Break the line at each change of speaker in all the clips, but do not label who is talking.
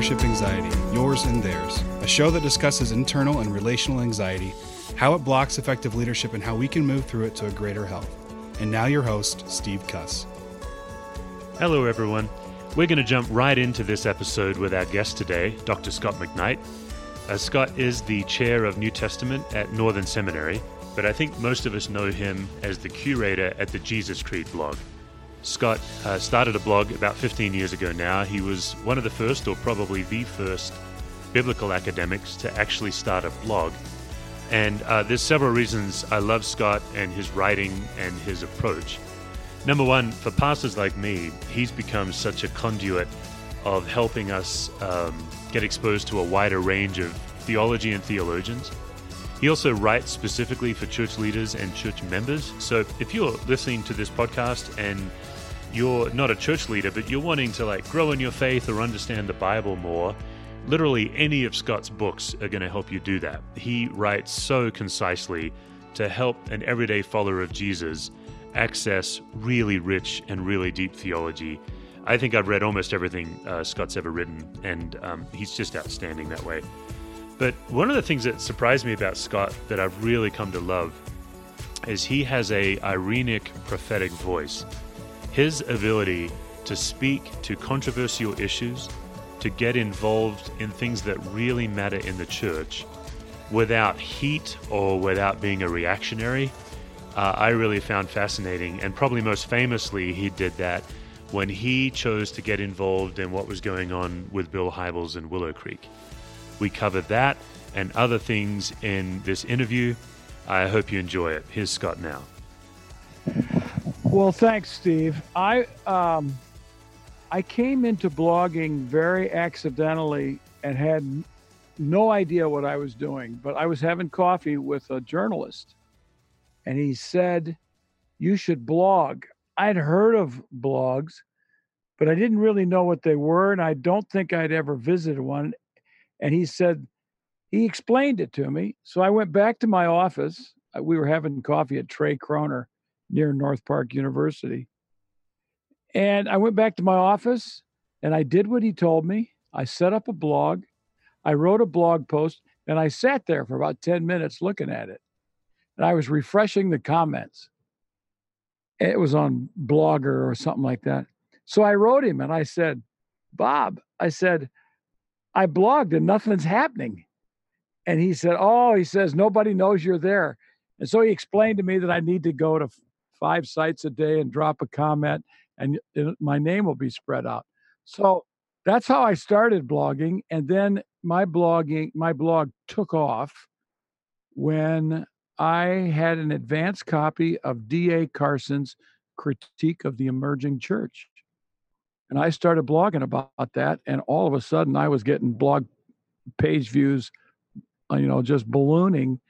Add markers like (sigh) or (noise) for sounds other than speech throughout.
Leadership Anxiety Yours and Theirs, a show that discusses internal and relational anxiety, how it blocks effective leadership, and how we can move through it to a greater health. And now, your host, Steve Cuss.
Hello, everyone. We're going to jump right into this episode with our guest today, Dr. Scot McKnight. Uh, Scot is the chair of New Testament at Northern Seminary, but I think most of us know him as the curator at the Jesus Creed blog. Scot uh, started a blog about 15 years ago now. He was one of the first, or probably the first, biblical academics to actually start a blog. And uh, there's several reasons I love Scot and his writing and his approach. Number one, for pastors like me, he's become such a conduit of helping us um, get exposed to a wider range of theology and theologians. He also writes specifically for church leaders and church members. So if you're listening to this podcast and you're not a church leader, but you're wanting to like grow in your faith or understand the Bible more, literally any of Scot's books are going to help you do that. He writes so concisely to help an everyday follower of Jesus access really rich and really deep theology. I think I've read almost everything uh, Scot's ever written, and um, he's just outstanding that way. But one of the things that surprised me about Scott that I've really come to love is he has a irenic prophetic voice. His ability to speak to controversial issues, to get involved in things that really matter in the church without heat or without being a reactionary, uh, I really found fascinating. And probably most famously, he did that when he chose to get involved in what was going on with Bill Hybels and Willow Creek. We covered that and other things in this interview. I hope you enjoy it. Here's Scot now.
Well, thanks, Steve. I um, I came into blogging very accidentally and had no idea what I was doing. But I was having coffee with a journalist, and he said, "You should blog." I'd heard of blogs, but I didn't really know what they were, and I don't think I'd ever visited one. And he said, he explained it to me. So I went back to my office. Uh, we were having coffee at Tre Kronor near North Park University. And I went back to my office and I did what he told me. I set up a blog. I wrote a blog post and I sat there for about 10 minutes looking at it. And I was refreshing the comments. It was on Blogger or something like that. So I wrote him and I said, Bob, I said, I blogged and nothing's happening. And he said, Oh, he says, nobody knows you're there. And so he explained to me that I need to go to five sites a day and drop a comment, and my name will be spread out. So that's how I started blogging. And then my blogging, my blog took off when I had an advance copy of D.A. Carson's critique of the emerging church. And I started blogging about that. And all of a sudden, I was getting blog page views, you know, just ballooning.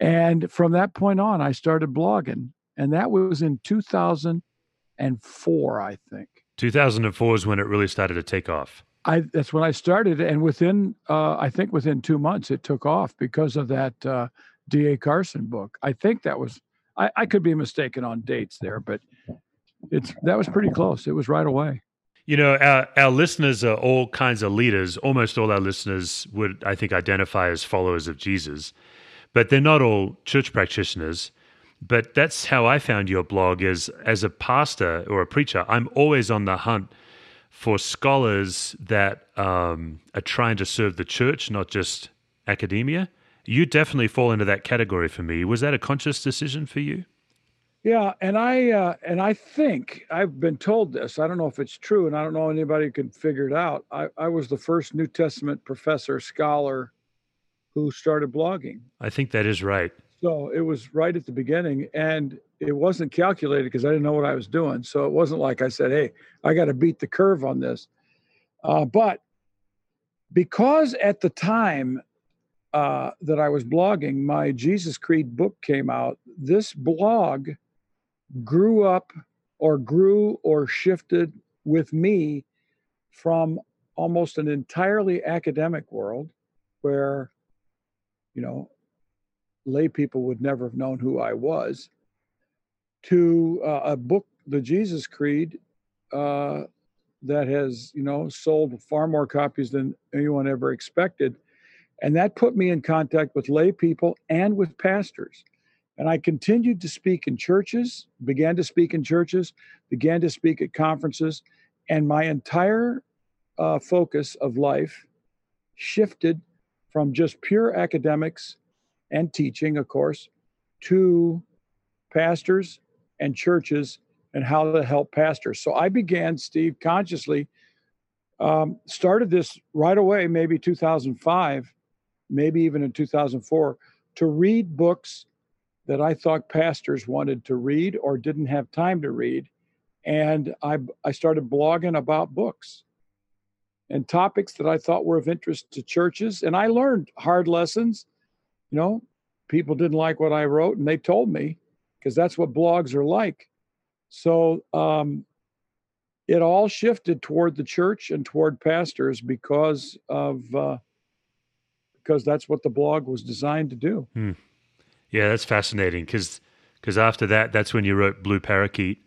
And from that point on, I started blogging. And that was in 2004, I think.
2004 is when it really started to take off.
I, that's when I started. And within, uh, I think within two months, it took off because of that uh, D.A. Carson book. I think that was, I, I could be mistaken on dates there, but it's that was pretty close. It was right away.
You know, our, our listeners are all kinds of leaders. Almost all our listeners would, I think, identify as followers of Jesus, but they're not all church practitioners. But that's how I found your blog as as a pastor or a preacher. I'm always on the hunt for scholars that um, are trying to serve the church, not just academia. You definitely fall into that category for me. Was that a conscious decision for you?
Yeah, and I uh, and I think I've been told this. I don't know if it's true, and I don't know anybody who can figure it out. I, I was the first New Testament professor scholar who started blogging.
I think that is right.
So it was right at the beginning, and it wasn't calculated because I didn't know what I was doing. So it wasn't like I said, "Hey, I got to beat the curve on this." Uh, but because at the time uh, that I was blogging, my Jesus Creed book came out. This blog grew up or grew or shifted with me from almost an entirely academic world where, you know, lay people would never have known who I was, to uh, a book, The Jesus Creed, uh, that has, you know, sold far more copies than anyone ever expected. And that put me in contact with lay people and with pastors. And I continued to speak in churches, began to speak in churches, began to speak at conferences, and my entire uh, focus of life shifted from just pure academics and teaching, of course, to pastors and churches and how to help pastors. So I began, Steve, consciously um, started this right away, maybe 2005, maybe even in 2004, to read books that I thought pastors wanted to read or didn't have time to read. And I, I started blogging about books and topics that I thought were of interest to churches. And I learned hard lessons. You know, people didn't like what I wrote, and they told me because that's what blogs are like. So um, it all shifted toward the church and toward pastors because of uh, because that's what the blog was designed to do.
Hmm. Yeah, that's fascinating because because after that, that's when you wrote Blue Parakeet.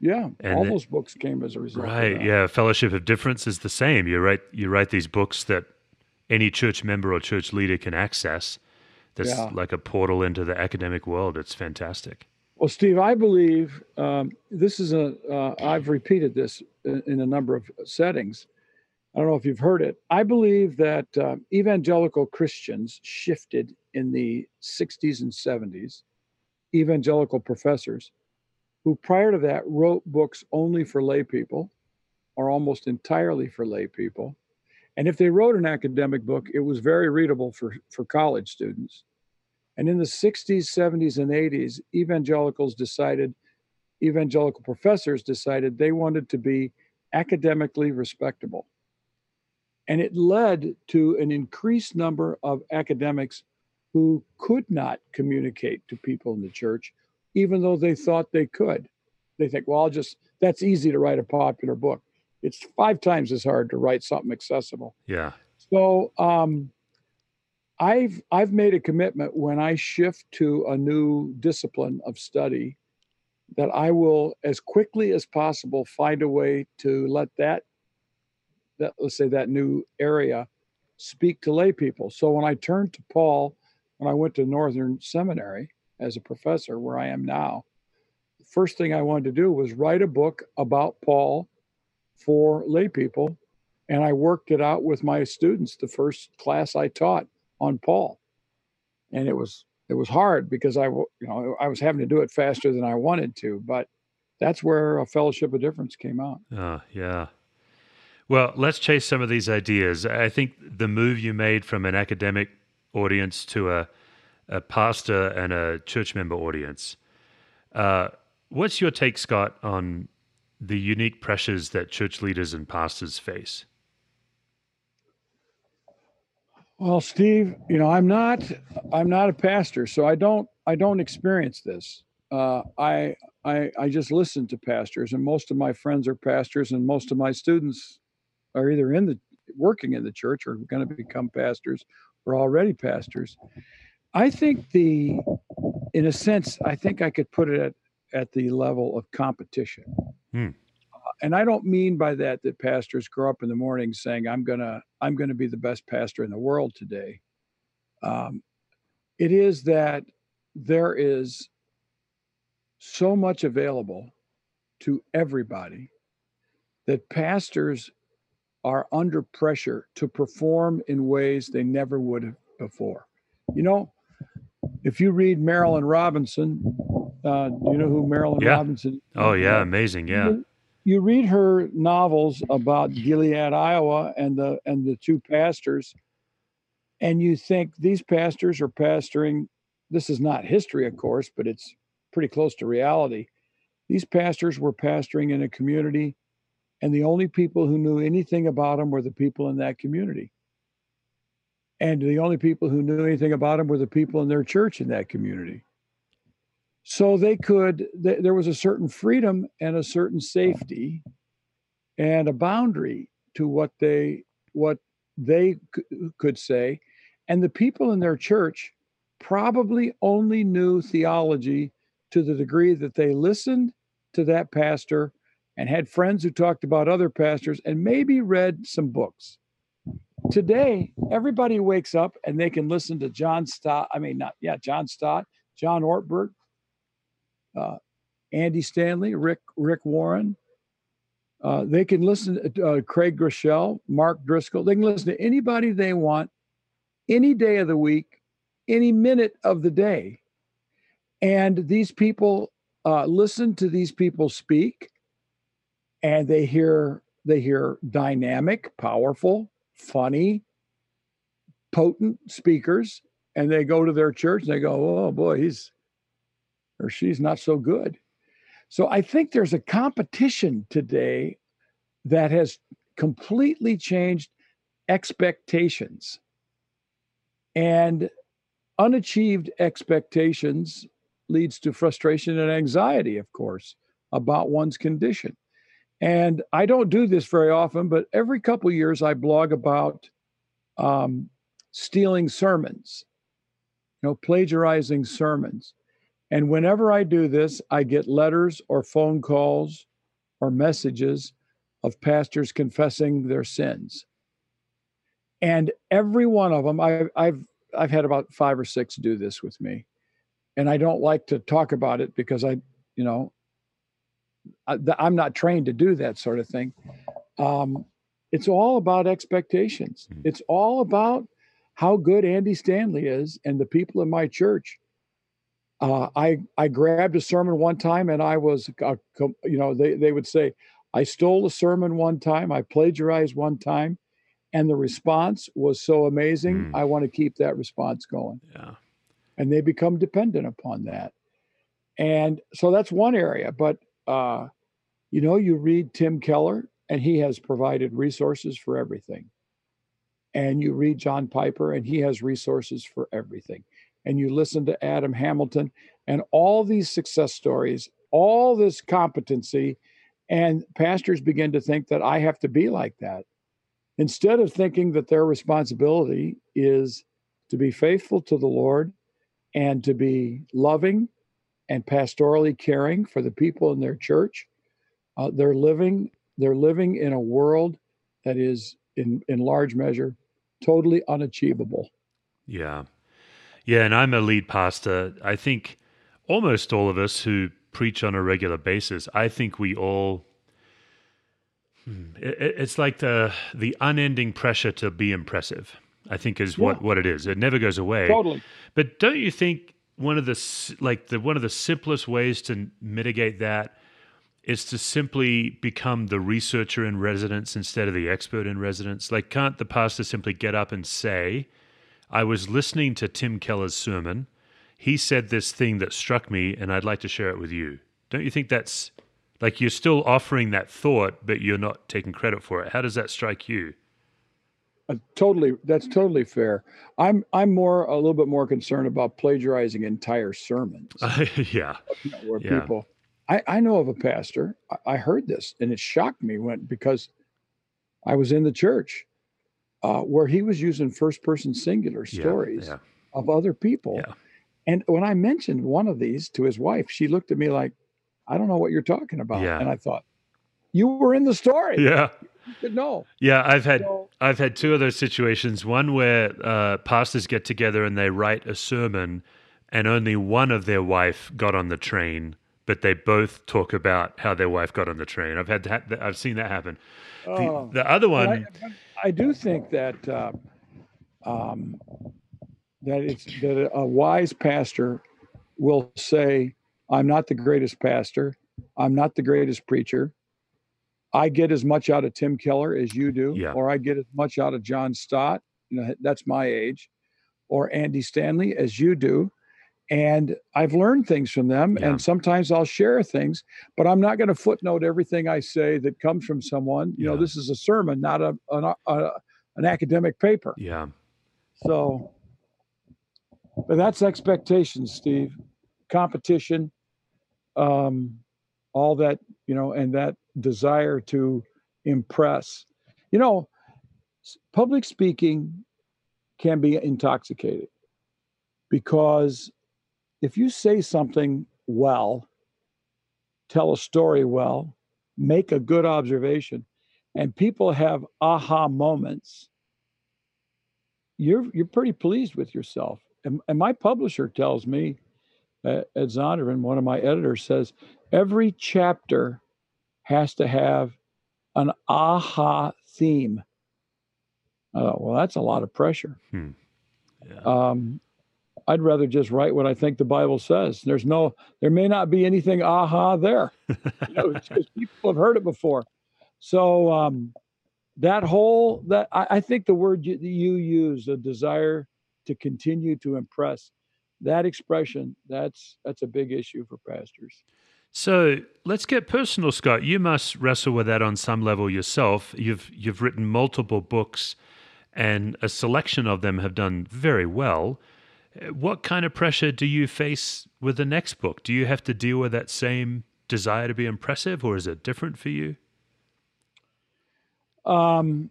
Yeah, and all those books came as a result.
Right. Yeah, Fellowship of Differents is the same. You write you write these books that any church member or church leader can access. That's yeah. like a portal into the academic world. It's fantastic.
Well, Steve, I believe um, this is a. uh, repeated this in, in, a number of settings. I don't know if you've heard it. I believe that uh, evangelical Christians shifted in the 60s and 70s, evangelical professors who prior to that wrote books only for lay people or almost entirely for lay people. And if they wrote an academic book, it was very readable for, for college students. And in the 60s, 70s, and 80s, evangelicals decided, evangelical professors decided they wanted to be academically respectable. And it led to an increased number of academics who could not communicate to people in the church, even though they thought they could. They think, well, I'll just, that's easy to write a popular book. It's five times as hard to write something accessible.
Yeah.
So um, I've I've made a commitment when I shift to a new discipline of study that I will, as quickly as possible, find a way to let that that let's say that new area speak to lay people. So when I turned to Paul when I went to Northern Seminary as a professor, where I am now, the first thing I wanted to do was write a book about Paul for lay people. And I worked it out with my students the first class I taught on Paul. And it was it was hard because I you know I was having to do it faster than I wanted to, but that's where a fellowship of differents came out.
Oh, yeah. Well, let's chase some of these ideas. I think the move you made from an academic audience to a, a pastor and a church member audience. Uh, what's your take, Scot, on the unique pressures that church leaders and pastors face?
Well, Steve, you know, I'm not I'm not a pastor, so I don't I don't experience this. Uh, I I I just listen to pastors, and most of my friends are pastors, and most of my students are either in the working in the church or going to become pastors or already pastors. I think the, in a sense, I think I could put it at, at the level of competition. Hmm. And I don't mean by that that pastors grow up in the morning saying, "I'm gonna, I'm gonna be the best pastor in the world today." Um, it is that there is so much available to everybody that pastors are under pressure to perform in ways they never would have before. You know, if you read Marilynne Robinson, uh, do you know who Marilynne
yeah.
Robinson?
Oh yeah, amazing. Yeah.
You, you, read her novels about Gilead, Iowa, and the and the two pastors, and you think these pastors are pastoring. This is not history, of course, but it's pretty close to reality. These pastors were pastoring in a community and the only people who knew anything about them were the people in that community. And the only people who knew anything about them were the people in their church in that community. So they could, th- there was a certain freedom and a certain safety and a boundary to what they what they c- could say and the people in their church probably only knew theology to the degree that they listened to that pastor and had friends who talked about other pastors and maybe read some books. Today, everybody wakes up and they can listen to John Stott. I mean, not, yeah, John Stott, John Ortberg, uh, Andy Stanley, Rick, Rick Warren. Uh, they can listen to uh, Craig Groeschel, Mark Driscoll. They can listen to anybody they want, any day of the week, any minute of the day. And these people uh, listen to these people speak and they hear they hear dynamic, powerful, funny, potent speakers, and they go to their church and they go, "Oh boy, he's or she's not so good." So I think there's a competition today that has completely changed expectations. And unachieved expectations leads to frustration and anxiety, of course, about one's condition. And I don't do this very often, but every couple years I blog about um, stealing sermons, you know, plagiarizing sermons. And whenever I do this, I get letters or phone calls or messages of pastors confessing their sins. And every one of them, I, I've I've had about five or six do this with me, and I don't like to talk about it because I, you know, I'm not trained to do that sort of thing. Um, it's all about expectations. Mm-hmm. It's all about how good Andy Stanley is and the people in my church. Uh, I I grabbed a sermon one time and I was, uh, you know, they they would say, I stole a sermon one time, I plagiarized one time, and the response was so amazing. Mm. I want to keep that response going.
Yeah,
and they become dependent upon that, and so that's one area. But uh, you know, you read Tim Keller, and he has provided resources for everything. And you read John Piper, and he has resources for everything. And you listen to Adam Hamilton, and all these success stories, all this competency, and pastors begin to think that I have to be like that. Instead of thinking that their responsibility is to be faithful to the Lord and to be loving and pastorally caring for the people in their church. Uh, they're living they're living in a world that is in in large measure totally unachievable.
Yeah. Yeah, and I'm a lead pastor. I think almost all of us who preach on a regular basis, I think we all hmm, it's like the the unending pressure to be impressive. I think is yeah. what what it is. It never goes away.
Totally.
But don't you think one of the like the one of the simplest ways to mitigate that is to simply become the researcher in residence instead of the expert in residence. Like, can't the pastor simply get up and say, "I was listening to Tim Keller's sermon. He said this thing that struck me, and I'd like to share it with you." Don't you think that's like you're still offering that thought, but you're not taking credit for it? How does that strike you?
Uh, totally, that's totally fair. I'm I'm more a little bit more concerned about plagiarizing entire sermons.
Uh, (laughs) yeah,
where yeah. people. I, I know of a pastor. I, I, heard this and it shocked me when because I was in the church uh, where he was using first person singular stories yeah, yeah. of other people. And when I mentioned one of these to his wife, she looked at me like, "I don't know what you're talking about." And I thought, "You were in the story."
Yeah
no.
Yeah, I've had so, I've had two of those situations. One where uh, pastors get together and they write a sermon, and only one of their wife got on the train, but they both talk about how their wife got on the train. I've had that. I've seen that happen. Oh, the, the, other one,
I, I, do think that uh, um, that it's that a wise pastor will say, "I'm not the greatest pastor. I'm not the greatest preacher." I get as much out of Tim Keller as you do,
yeah.
or I get as much out of John Stott. You know, that's my age, or Andy Stanley as you do. And I've learned things from them, yeah. and sometimes I'll share things, but I'm not going to footnote everything I say that comes from someone. You yeah. know, this is a sermon, not a an, a an academic paper.
Yeah.
So, but that's expectations, Steve. Competition, um, all that you know, and that desire to impress. You know, public speaking can be intoxicating because if you say something well, tell a story well, make a good observation and people have aha moments, you're you're pretty pleased with yourself. And, and my publisher tells me, uh, Ed Zondervan, one of my editors, says every chapter has to have an aha theme. Oh, well, that's a lot of pressure. Hmm. Yeah. Um, I'd rather just write what I think the Bible says. There's no, there may not be anything aha there, (laughs) you know, people have heard it before. So um, that whole that I, I think the word you, you use, a desire to continue to impress, that expression, that's that's a big issue for pastors.
So let's get personal, Scot. You must wrestle with that on some level yourself. You've you've written multiple books, and a selection of them have done very well. What kind of pressure do you face with the next book? Do you have to deal with that same desire to be impressive, or is it different for you?
Um,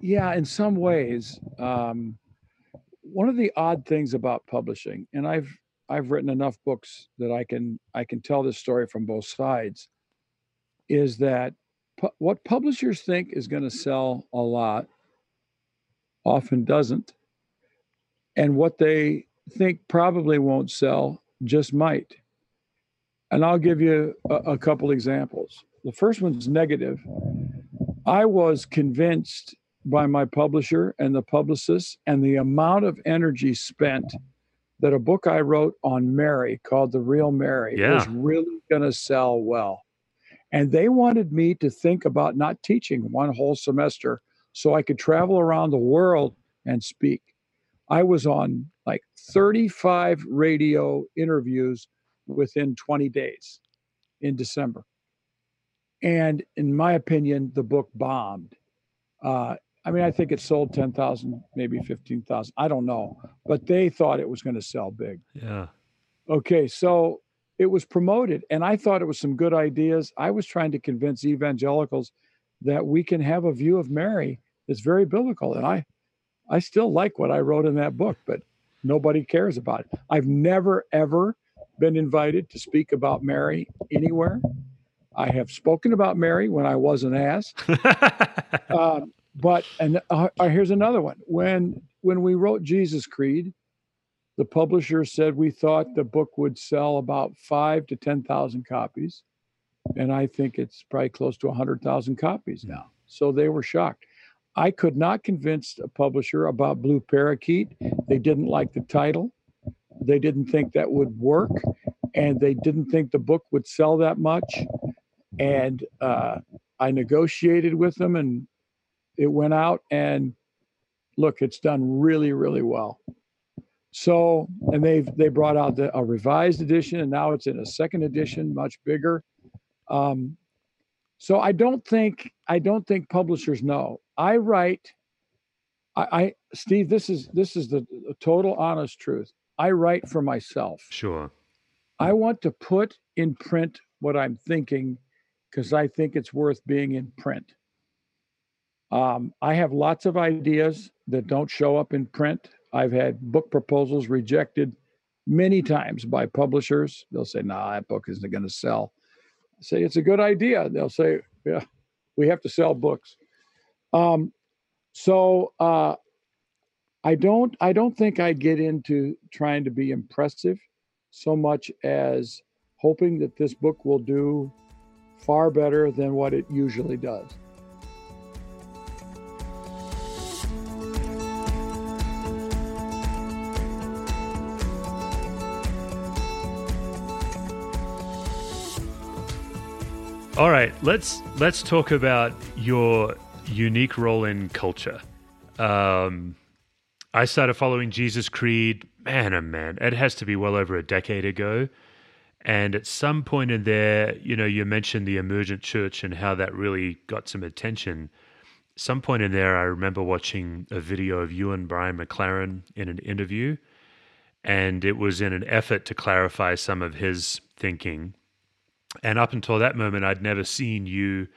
yeah, in some ways. Um, one of the odd things about publishing, and I've I've written enough books that I can I can tell this story from both sides, is that pu- what publishers think is going to sell a lot often doesn't, and what they think probably won't sell just might. And I'll give you a, a couple examples. The first one's negative. I was convinced by my publisher and the publicist and the amount of energy spent that a book I wrote on Mary called The Real Mary yeah. was really going to sell well. And they wanted me to think about not teaching one whole semester so I could travel around the world and speak. I was on like 35 radio interviews within 20 days in December. And in my opinion, the book bombed. Uh, I mean, I think it sold 10,000, maybe 15,000. I don't know. But they thought it was going to sell big.
Yeah.
Okay. So it was promoted, and I thought it was some good ideas. I was trying to convince evangelicals that we can have a view of Mary that's very biblical. And I, I still like what I wrote in that book, but nobody cares about it. I've never, ever been invited to speak about Mary anywhere. I have spoken about Mary when I wasn't asked. (laughs) um, but and uh, uh, here's another one. When when we wrote Jesus Creed, the publisher said we thought the book would sell about five to ten thousand copies, and I think it's probably close to a hundred thousand copies now. So they were shocked. I could not convince a publisher about Blue Parakeet. They didn't like the title. They didn't think that would work, and they didn't think the book would sell that much and uh, I negotiated with them, and it went out. And look, it's done really, really well. So, and they've they brought out the, a revised edition, and now it's in a second edition, much bigger. Um, so I don't think I don't think publishers know. I write. I, I Steve, this is this is the, the total honest truth. I write for myself.
Sure.
I want to put in print what I'm thinking because I think it's worth being in print. Um, I have lots of ideas that don't show up in print. I've had book proposals rejected many times by publishers. They'll say, "Nah, that book isn't going to sell." I say it's a good idea. They'll say, "Yeah, we have to sell books." Um, so uh, I don't. I don't think I get into trying to be impressive so much as hoping that this book will do far better than what it usually does.
All right, let's let's talk about your unique role in culture. Um, I started following Jesus Creed, man, oh man, it has to be well over a decade ago. And at some point in there, you know, you mentioned the emergent church and how that really got some attention. Some point in there, I remember watching a video of you and Brian McLaren in an interview, and it was in an effort to clarify some of his thinking. And up until that moment, I'd never seen you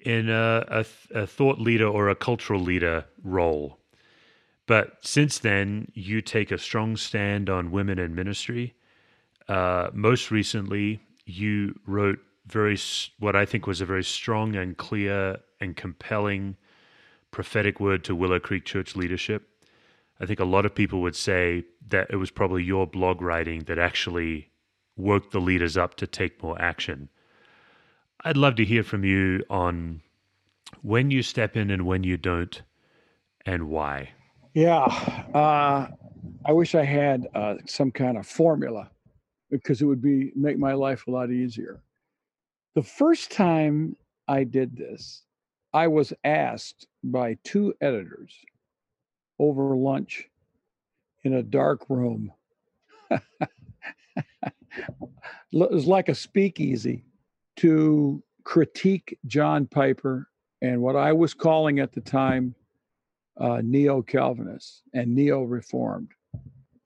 in a, a, a thought leader or a cultural leader role. But since then, you take a strong stand on women in ministry uh, most recently, you wrote very what I think was a very strong and clear and compelling prophetic word to Willow Creek Church leadership. I think a lot of people would say that it was probably your blog writing that actually woke the leaders up to take more action. I'd love to hear from you on when you step in and when you don't, and why.
Yeah, uh, I wish I had uh, some kind of formula because it would be make my life a lot easier. The first time I did this, I was asked by two editors over lunch in a dark room. (laughs) it was like a speakeasy to critique John Piper and what I was calling at the time uh, neo Calvinists and neo Reformed.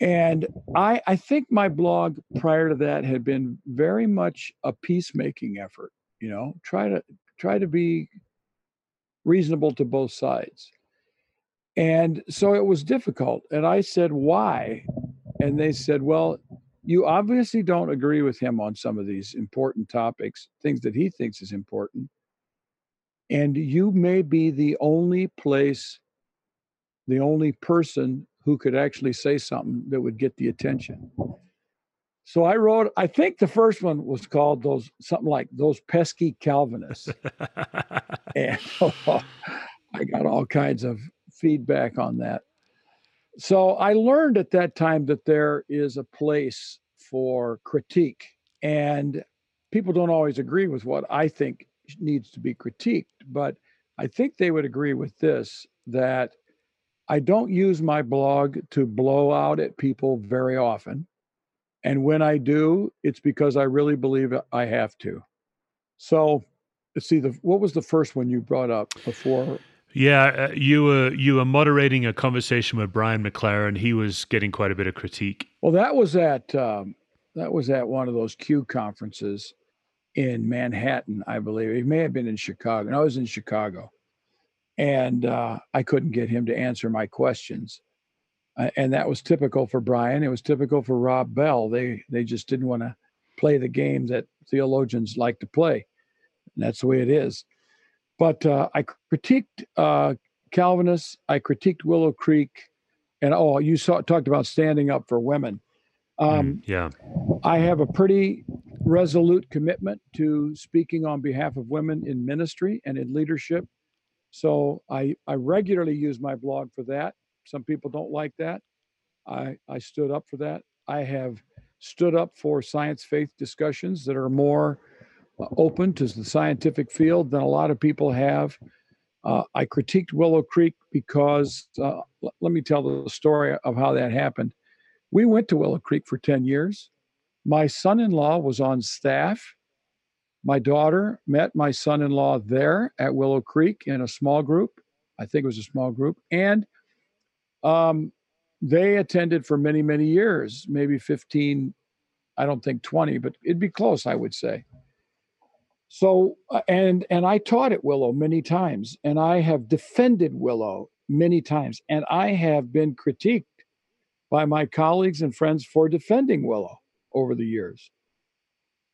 And I, I think my blog prior to that had been very much a peacemaking effort. You know, try to try to be reasonable to both sides. And so it was difficult. And I said, why? And they said, well, you obviously don't agree with him on some of these important topics, things that he thinks is important. And you may be the only place, the only person who could actually say something that would get the attention. So I wrote, I think the first one was called those something like those pesky Calvinists. (laughs) and oh, (laughs) I got all kinds of feedback on that. So I learned at that time that there is a place for critique. And people don't always agree with what I think needs to be critiqued, but I think they would agree with this that I don't use my blog to blow out at people very often. And when I do, it's because I really believe I have to. So, see, the, what was the first one you brought up before?
Yeah, uh, you were you were moderating a conversation with Brian McLaren. He was getting quite a bit of critique.
Well, that was at um, that was at one of those Q conferences in Manhattan, I believe. It may have been in Chicago. And I was in Chicago and uh, I couldn't get him to answer my questions. Uh, and that was typical for Brian. It was typical for Rob Bell. They they just didn't want to play the game that theologians like to play. And that's the way it is. But uh, I critiqued uh, Calvinists. I critiqued Willow Creek, and oh, you saw, talked about standing up for women. Um,
mm, yeah,
I have a pretty resolute commitment to speaking on behalf of women in ministry and in leadership so I, I regularly use my blog for that. Some people don't like that. I, I stood up for that. I have stood up for science faith discussions that are more open to the scientific field than a lot of people have. Uh, I critiqued Willow Creek because, uh, l- let me tell the story of how that happened. We went to Willow Creek for 10 years. My son in law was on staff my daughter met my son in law there at Willow Creek in a small group. I think it was a small group. And um, they attended for many, many years, maybe 15, I don't think 20, but it'd be close, I would say. So, uh, and and I taught at Willow many times, and I have defended Willow many times, and I have been critiqued by my colleagues and friends for defending Willow over the years.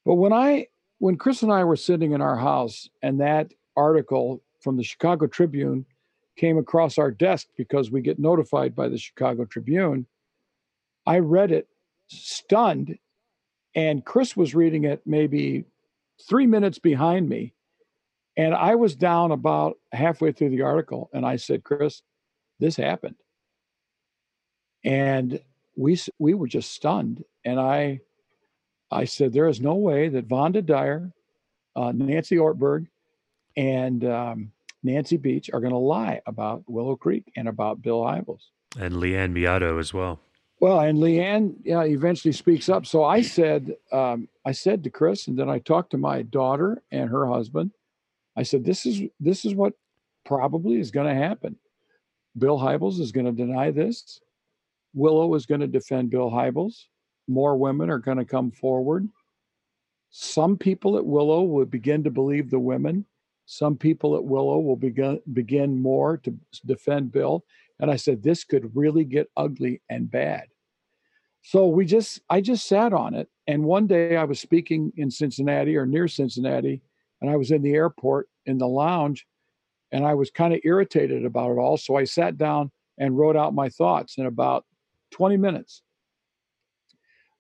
But when I when Chris and I were sitting in our house and that article from the Chicago Tribune came across our desk because we get notified by the Chicago Tribune, I read it stunned. And Chris was reading it maybe three minutes behind me. And I was down about halfway through the article. And I said, Chris, this happened. And we, we were just stunned. And I I said, there is no way that Vonda Dyer, uh, Nancy Ortberg, and um, Nancy Beach are going to lie about Willow Creek and about Bill Hybels.
And Leanne Mellado as well.
Well, and Leanne, yeah, eventually speaks up. So I said, um, I said to Chris, and then I talked to my daughter and her husband. I said, this is this is what probably is going to happen. Bill Hybels is going to deny this. Willow is going to defend Bill Hybels more women are going to come forward. Some people at Willow will begin to believe the women. Some people at Willow will begin begin more to defend Bill. And I said, this could really get ugly and bad. So we just, I just sat on it And one day I was speaking in Cincinnati or near Cincinnati, and I was in the airport in the lounge, and I was kind of irritated about it all. So I sat down and wrote out my thoughts in about 20 minutes.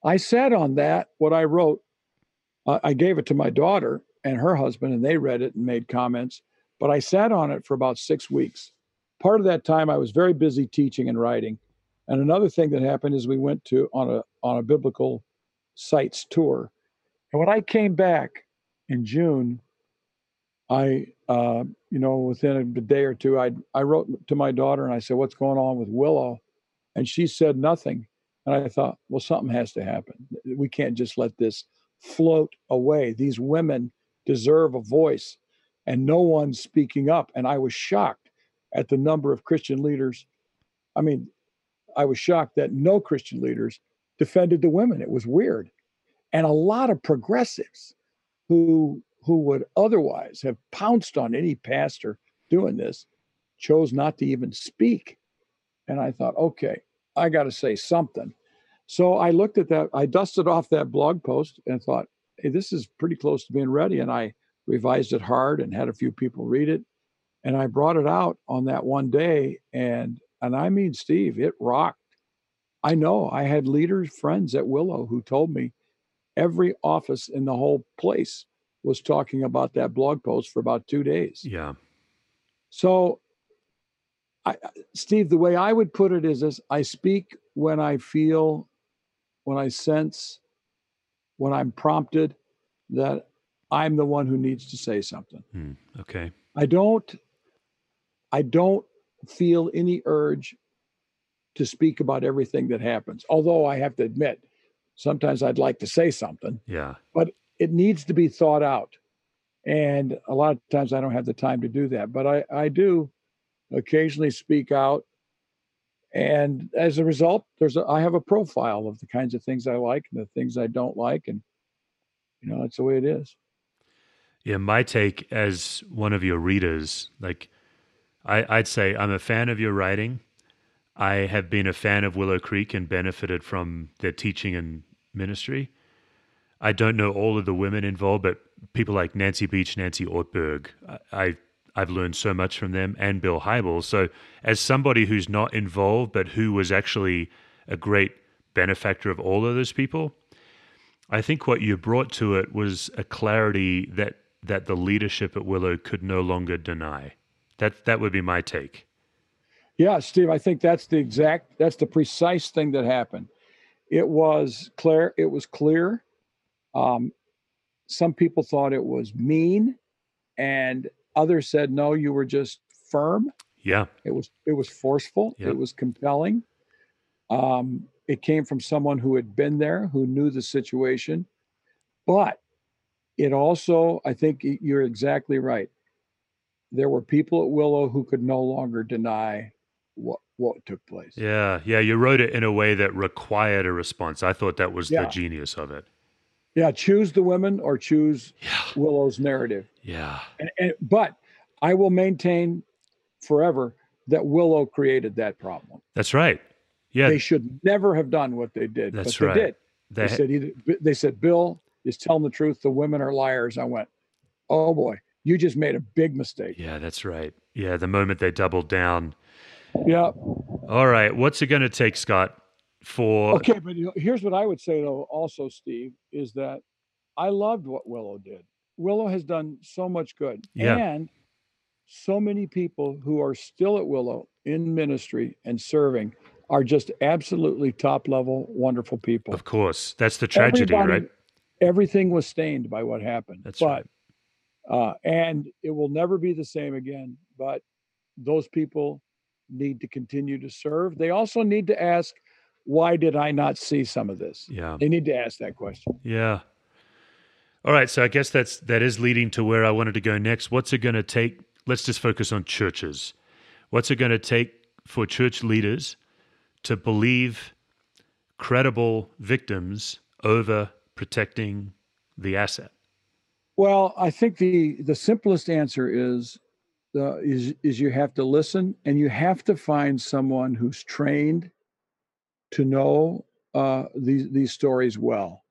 I sat on that, what I wrote, I gave it to my daughter and her husband, and they read it and made comments. But I sat on it for about six weeks. Part of that time, I was very busy teaching and writing. And another thing that happened is we went to on a on a biblical sites tour. And when I came back in June, I, uh, you know, within a day or two, I I wrote to my daughter and I said, "What's going on with Willow?" And she said nothing. And I thought, well, something has to happen. We can't just let this float away. These women deserve a voice, and no one's speaking up. And I was shocked at the number of Christian leaders. I mean, I was shocked that no Christian leaders defended the women. It was weird. And a lot of progressives who who would otherwise have pounced on any pastor doing this chose not to even speak. And I thought, okay, I got to say something. So I looked at that, I dusted off that blog post and thought, hey, this is pretty close to being ready. And I revised it hard and had a few people read it. And I brought it out on that one day. And and I mean, Steve, it rocked. I know I had leaders, friends at Willow who told me every office in the whole place was talking about that blog post for about two days.
Yeah.
So, I, Steve, the way I would put it is this I speak when I feel, when I sense, when I'm prompted that I'm the one who needs to say something.
Hmm. Okay.
I don't, I don't feel any urge to speak about everything that happens. Although I have to admit, sometimes I'd like to say something.
Yeah.
But it needs to be thought out. And a lot of times I don't have the time to do that. But I, I do occasionally speak out. And as a result, there's a, I have a profile of the kinds of things I like and the things I don't like. And, you know, that's the way it is.
Yeah, my take as one of your readers, like I, I'd say I'm a fan of your writing. I have been a fan of Willow Creek and benefited from their teaching and ministry. I don't know all of the women involved, but people like Nancy Beach, Nancy Ortberg, I, I've learned so much from them, and Bill Hybels. So, as somebody who's not involved, but who was actually a great benefactor of all of those people, I think what you brought to it was a clarity that that the leadership at Willow could no longer deny. That that would be my take.
Yeah, Steve, I think that's the exact that's the precise thing that happened. It was clear it was clear. Um, some people thought it was mean and others said no, you were just firm.
Yeah.
It was it was forceful,
Yep.
it was compelling. Um, it came from someone who had been there, who knew the situation. But it also, I think you're exactly right. There were people at Willow who could no longer deny what what took place.
Yeah, yeah, you wrote it in a way that required a response. I thought that was the genius of it.
Yeah, choose the women or choose
Yeah.
Willow's narrative.
Yeah.
And, and but I will maintain forever that Willow created that problem.
That's right. Yeah.
They should never have done what they did,
That's
but they
right.
did.
they-
They said either they said Bill is telling the truth. The women are liars. I went, oh boy, you just made a big mistake.
yeah, that's right. Yeah, the moment they doubled down.
Yeah.
All right, what's it going to take, Scot, for
Okay, but you know, here's what I would say though. Also, Steve, is that I loved what Willow did. Willow has done so much good,
Yeah.
and so many people who are still at Willow in ministry and serving are just absolutely top level, wonderful people.
Of course, that's the tragedy,
Everybody-
right?
Everything was stained by what happened.
That's
but,
right.
Uh, and it will never be the same again. But those people need to continue to serve. They also need to ask, why did I not see some of this?
Yeah.
They need to ask that question.
Yeah. All right, so I guess that's that is leading to where I wanted to go next. What's it going to take? Let's just focus on churches. What's it going to take for church leaders to believe credible victims over protecting the asset?
Well, I think the the simplest answer is uh, is is you have to listen and you have to find someone who's trained to know uh, these these stories well.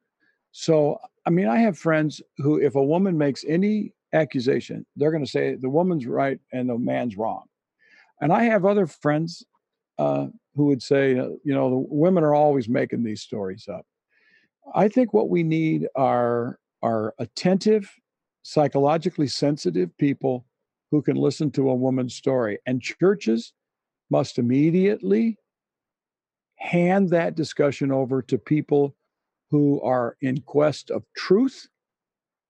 So, I mean, I have friends who, if a woman makes any accusation, they're going to say the woman's right and the man's wrong. And I have other friends uh, who would say, uh, you know, the women are always making these stories up. I think what we need are are attentive, psychologically sensitive people who can listen to a woman's story. And churches must immediately hand that discussion over to people who are in quest of truth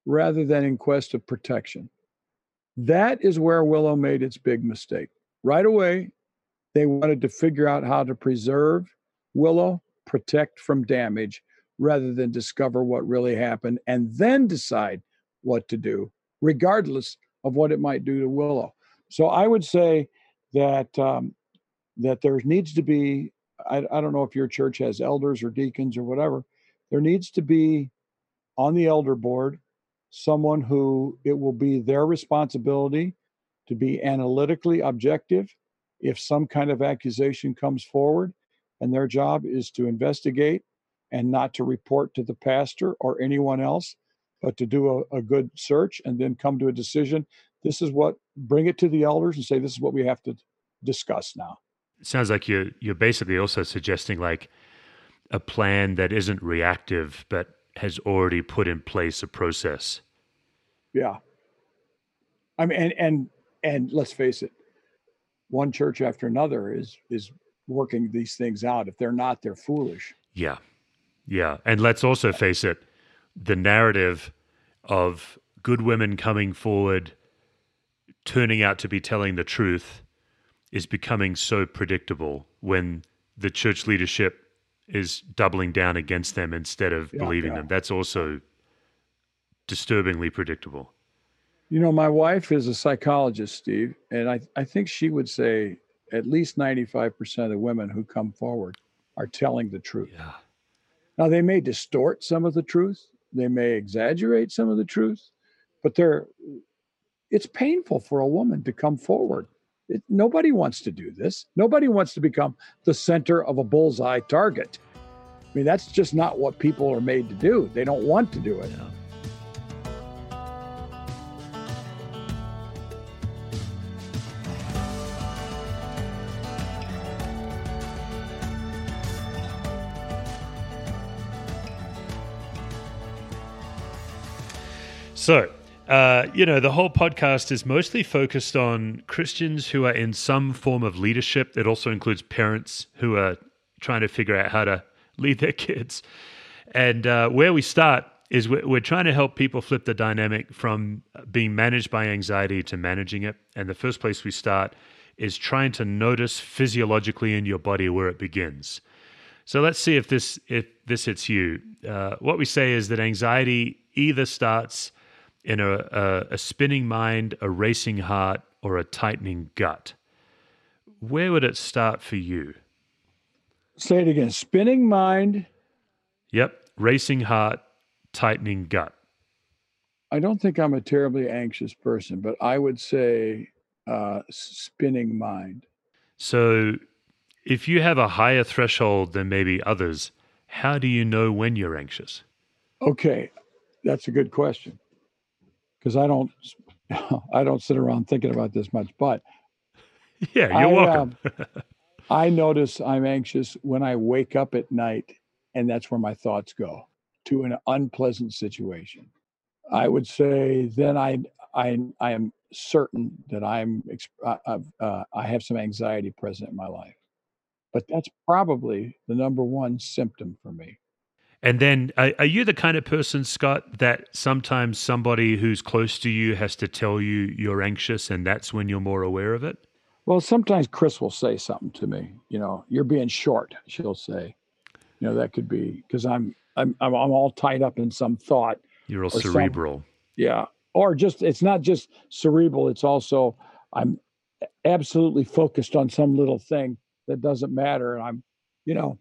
rather than in quest of protection. That is where Willow made its big mistake. Right away, they wanted to figure out how to preserve Willow, protect from damage, rather than discover what really happened and then decide what to do, regardless of what it might do to Willow. So I would say that um, that there needs to be. I, I don't know if your church has elders or deacons or whatever. There needs to be on the elder board someone who it will be their responsibility to be analytically objective if some kind of accusation comes forward and their job is to investigate and not to report to the pastor or anyone else, but to do a, a, good search and then come to a decision. This is what bring it to the elders and say this is what we have to discuss now.
It sounds like you're you're basically also suggesting like a plan that isn't reactive but has already put in place a process.
Yeah. I mean and and and let's face it, one church after another is is working these things out. If they're not, they're foolish.
Yeah. Yeah. And let's also face it, the narrative of good women coming forward, turning out to be telling the truth, is becoming so predictable when the church leadership is doubling down against them instead of yeah, believing yeah. them. That's also disturbingly predictable.
You know, my wife is a psychologist, Steve, and I, I think she would say at least 95% of women who come forward are telling the truth.
Yeah.
Now, they may distort some of the truth, they may exaggerate some of the truth, but they're, it's painful for a woman to come forward. It, nobody wants to do this. Nobody wants to become the center of a bullseye target. I mean, that's just not what people are made to do. They don't want to do it. Yeah.
So, uh, you know, the whole podcast is mostly focused on Christians who are in some form of leadership. It also includes parents who are trying to figure out how to lead their (laughs) kids. And uh, where we start is we're, we're trying to help people flip the dynamic from being managed by anxiety to managing it. And the first place we start is trying to notice physiologically in your body where it begins. So let's see if this if this hits you. Uh, what we say is that anxiety either starts in a, a, a spinning mind, a racing heart, or a tightening gut. Where would it start for you?
Say it again. Spinning mind.
Yep. Racing heart, tightening gut.
I don't think I'm a terribly anxious person, but I would say uh, spinning mind.
So, if you have a higher threshold than maybe others, how do you know when you're anxious?
Okay, that's a good question because I don't (laughs) I don't sit around thinking about this much. But (laughs)
yeah, you're I, welcome.
um, (laughs) I notice I'm anxious when I wake up at night, and that's where my thoughts go to an unpleasant situation. I would say then I I I am certain that I'm uh, uh, I have some anxiety present in my life, but that's probably the number one symptom for me.
And then, are, are, you the kind of person, Scot, that sometimes somebody who's close to you has to tell you you're anxious, and that's when you're more aware of it?
Well, sometimes Chris will say something to me. You know, you're being short. She'll say, you know, that could be because I'm I'm I'm all tied up in some thought.
You're all cerebral.
Some, yeah, or just it's not just cerebral. It's also I'm absolutely focused on some little thing that doesn't matter, and I'm, you know,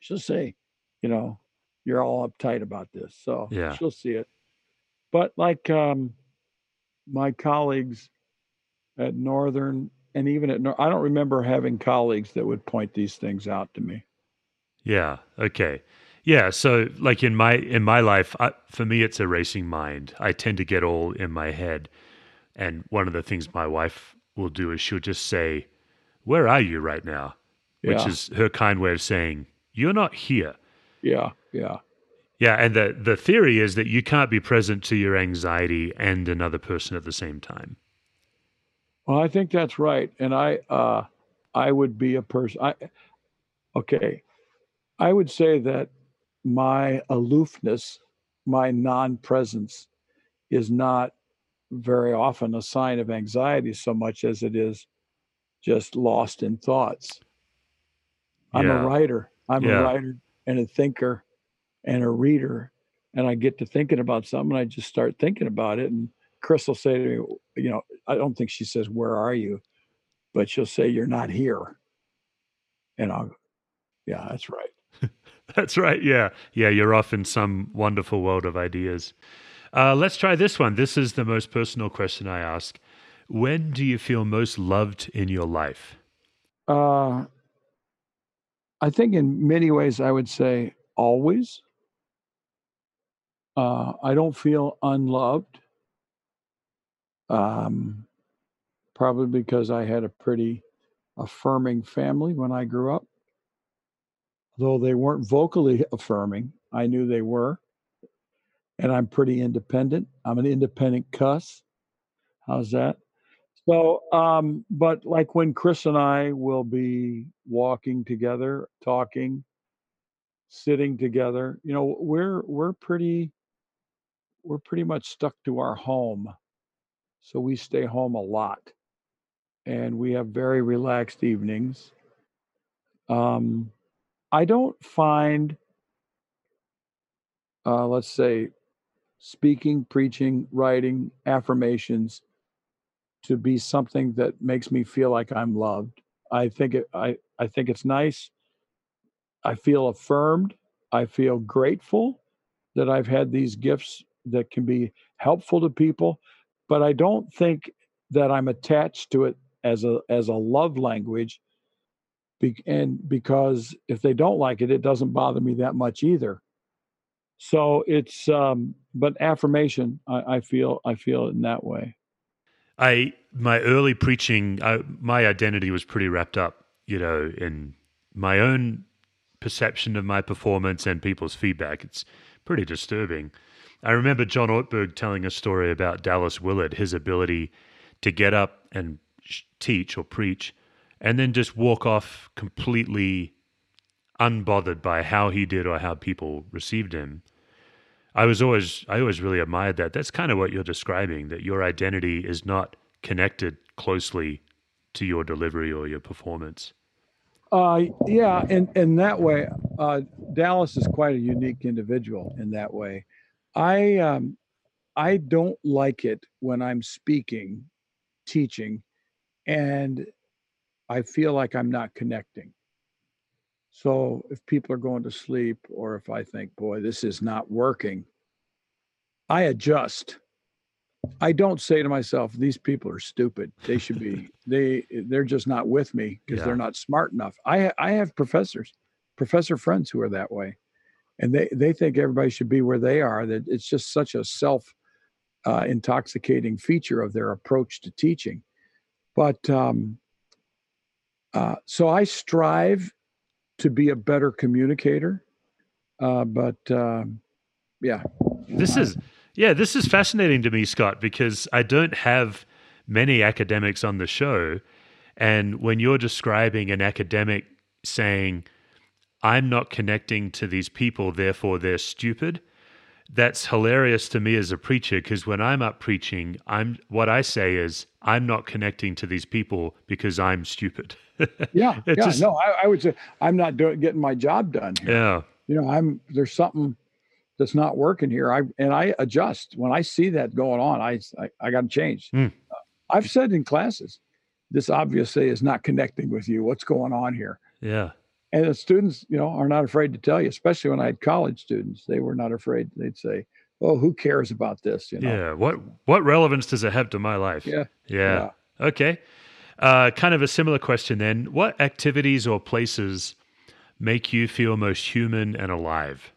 she'll say, you know, you're all uptight about this. So
yeah.
she'll see it. But like um, my colleagues at Northern and even at Nor- I don't remember having colleagues that would point these things out to me.
Yeah. Okay. Yeah, so like in my in my life, I, for me, it's a racing mind. I tend to get all in my head, and one of the things my wife will do is she'll just say, "Where are you right now?" Which
Yeah.
is her kind way of saying, "You're not here."
Yeah, yeah.
Yeah, and the the theory is that you can't be present to your anxiety and another person at the same time.
Well, I think that's right, and I uh, I would be a person. I okay, I would say that my aloofness, my non-presence, is not very often a sign of anxiety so much as it is just lost in thoughts. I'm
Yeah.
a writer. I'm
Yeah.
a writer and a thinker and a reader, and I get to thinking about something, and I just start thinking about it. And Chris will say to me, you know, I don't think she says, "Where are you?" but she'll say, "You're not here," and I'll, yeah, that's right. (laughs)
That's right. Yeah. Yeah. You're off in some wonderful world of ideas. Uh, let's try this one. This is the most personal question I ask. When do you feel most loved in your life?
Uh, I think in many ways I would say always. Uh, I don't feel unloved. Um, probably because I had a pretty affirming family when I grew up. Though they weren't vocally affirming, I knew they were. And I'm pretty independent. I'm an independent cuss. How's that? So, um, but like when Chris and I will be walking together, talking, sitting together, you know, we're we're pretty we're pretty much stuck to our home. So we stay home a lot. And we have very relaxed evenings. Um, I don't find uh, let's say speaking, preaching, writing, affirmations to be something that makes me feel like I'm loved. I think it I, I think it's nice. I feel affirmed. I feel grateful that I've had these gifts that can be helpful to people, but I don't think that I'm attached to it as a as a love language. Be, and because if they don't like it, it doesn't bother me that much either. So it's um, but affirmation, I, I feel I feel it in that way.
I my early preaching, I, my identity was pretty wrapped up, you know, in my own perception of my performance and people's feedback. It's pretty disturbing. I remember John Ortberg telling a story about Dallas Willard, his ability to get up and teach or preach, and then just walk off completely unbothered by how he did or how people received him. I was always I always really admired that. That's kind of what you're describing that your identity is not connected closely to your delivery or your performance.
Uh, yeah, and in that way, uh, Dallas is quite a unique individual in that way. I um, I don't like it when I'm speaking, teaching, and I feel like I'm not connecting. So if people are going to sleep, or if I think, boy, this is not working, I adjust. I don't say to myself, these people are stupid. They should be, (laughs) they, they're just not with me because
Yeah.
they're not smart enough. I, I have professors, professor friends who are that way. And they, they think everybody should be where they are, that it's just such a self uh, intoxicating feature of their approach to teaching. But um, uh, so I strive to be a better communicator. Uh, but um, yeah,
This is yeah, this is fascinating to me, Scot, because I don't have many academics on the show, and when you're describing an academic saying, "I'm not connecting to these people, therefore they're stupid," that's hilarious to me as a preacher because when I'm up preaching, I'm what I say is, "I'm not connecting to these people because I'm stupid."
Yeah, (laughs) yeah.
just-
no, I, I would say I'm not doing getting my job done here.
yeah,
You know, I'm there's something that's not working here. I and I adjust when I see that going on. I I, I got to change.
Hmm.
Uh, I've said in classes, this obviously is not connecting with you. What's going on here?
yeah,
And the students, you know, are not afraid to tell you. Especially when I had college students, they were not afraid. They'd say, "Oh, who cares about this?" You know.
yeah. What what relevance does it have to my life?
Yeah.
Yeah. Okay. Uh, kind of a similar question then. What activities or places make you feel most human and alive?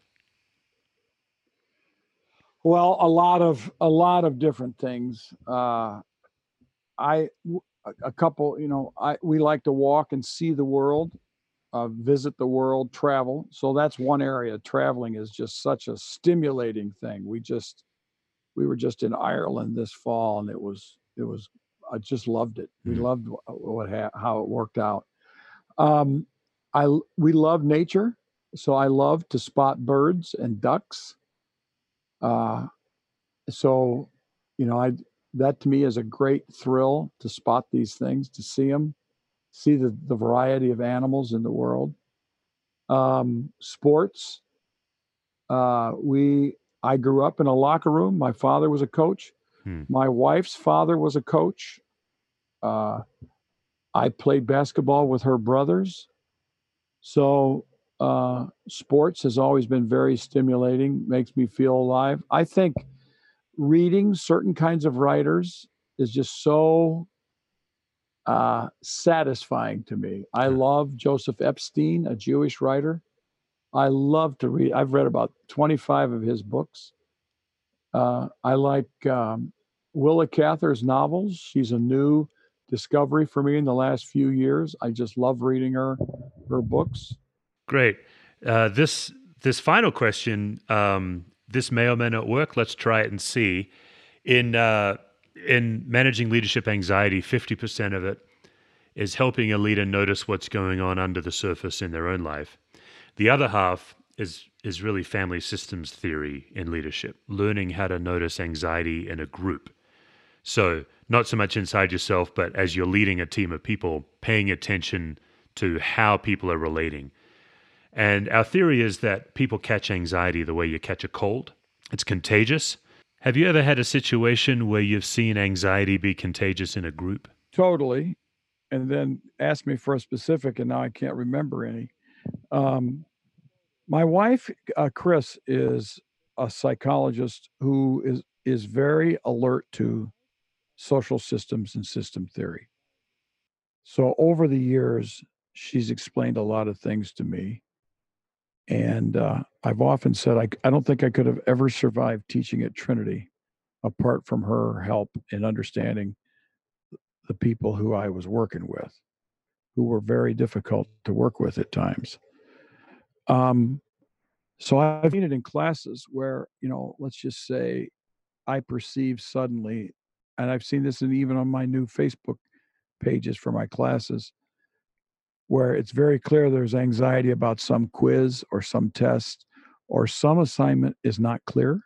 Well, a lot of a lot of different things. Uh, I a couple, you know, I we like to walk and see the world, uh, visit the world, travel. So that's one area. Traveling is just such a stimulating thing. We just we were just in Ireland this fall, and it was it was I just loved it. We mm-hmm. loved what, how it worked out. Um, I we love nature, so I love to spot birds and ducks. Uh, so, you know, I that to me is a great thrill to spot these things, to see them, see the, the variety of animals in the world. Um, sports. Uh, we I grew up in a locker room. My father was a coach. Hmm. My wife's father was a coach. Uh, I played basketball with her brothers. So uh, sports has always been very stimulating, makes me feel alive. I think reading certain kinds of writers is just so uh, satisfying to me. I love Joseph Epstein, a Jewish writer. I love to read. I've read about 25 of his books. Uh, I like um, Willa Cather's novels. She's a new discovery for me in the last few years. I just love reading her her books.
Great. Uh, this this final question um, this may or may not work. Let's try it and see. In uh, in managing leadership anxiety, fifty percent of it is helping a leader notice what's going on under the surface in their own life. The other half is is really family systems theory in leadership, learning how to notice anxiety in a group. So, not so much inside yourself, but as you're leading a team of people, paying attention to how people are relating, and our theory is that people catch anxiety the way you catch a cold. It's contagious. Have you ever had a situation where you've seen anxiety be contagious in a group?
Totally. And then ask me for a specific, and now I can't remember any. Um, my wife, uh, Chris, is a psychologist who is is very alert to social systems and system theory. So over the years, she's explained a lot of things to me. And uh, I've often said, I, I don't think I could have ever survived teaching at Trinity apart from her help in understanding the people who I was working with, who were very difficult to work with at times. Um, so I've seen it in classes where, you know, let's just say I perceive suddenly, and I've seen this in even on my new Facebook pages for my classes, where it's very clear there's anxiety about some quiz or some test or some assignment is not clear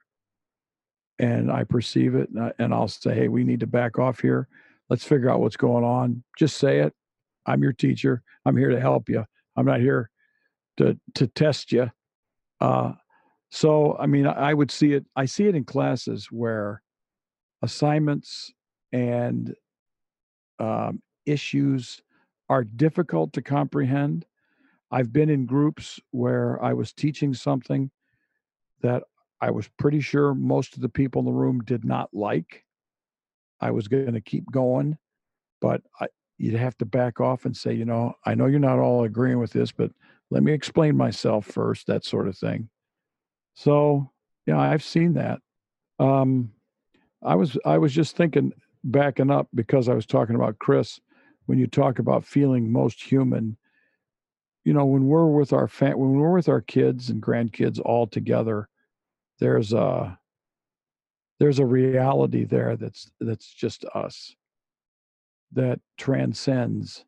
and i perceive it and i'll say hey we need to back off here. Let's figure out what's going on. Just say it. I'm your teacher. I'm here to help you i'm not here to to test you uh, so i mean i would see it i see it in classes where assignments and um, issues are difficult to comprehend. I've been in groups where I was teaching something that I was pretty sure most of the people in the room did not like. I was going to keep going, but I, you'd have to back off and say, you know, I know you're not all agreeing with this, but let me explain myself first, that sort of thing. So, yeah, I've seen that. Um, I was I was just thinking backing up because I was talking about Chris when you talk about feeling most human you know when we're with our fam- when we're with our kids and grandkids all together there's a there's a reality there that's that's just us that transcends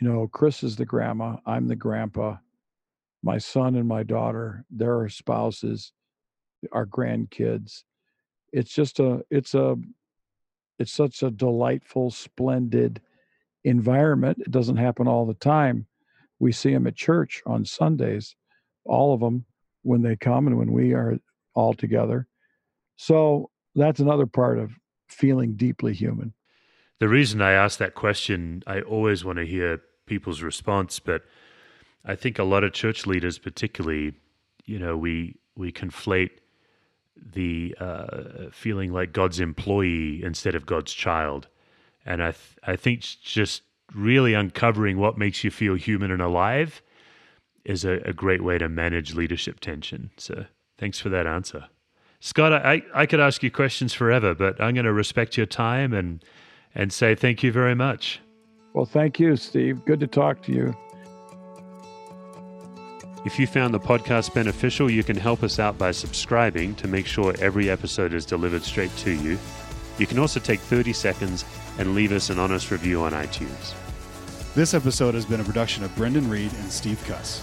you know chris is the grandma i'm the grandpa my son and my daughter their spouses our grandkids it's just a it's a it's such a delightful splendid environment. It doesn't happen all the time. We see them at church on Sundays, all of them when they come and when we are all together. So that's another part of feeling deeply human.
The reason I ask that question, I always want to hear people's response, but I think a lot of church leaders, particularly, you know, we we conflate the uh, feeling like God's employee instead of God's child and I th- I think just really uncovering what makes you feel human and alive is a, a great way to manage leadership tension. So thanks for that answer. Scot, I, I could ask you questions forever, but I'm going to respect your time and and say thank you very much.
Well, thank you, Steve. Good to talk to you.
If you found the podcast beneficial, you can help us out by subscribing to make sure every episode is delivered straight to you. You can also take 30 seconds and leave us an honest review on iTunes.
This episode has been a production of Brendan Reed and Steve Cuss.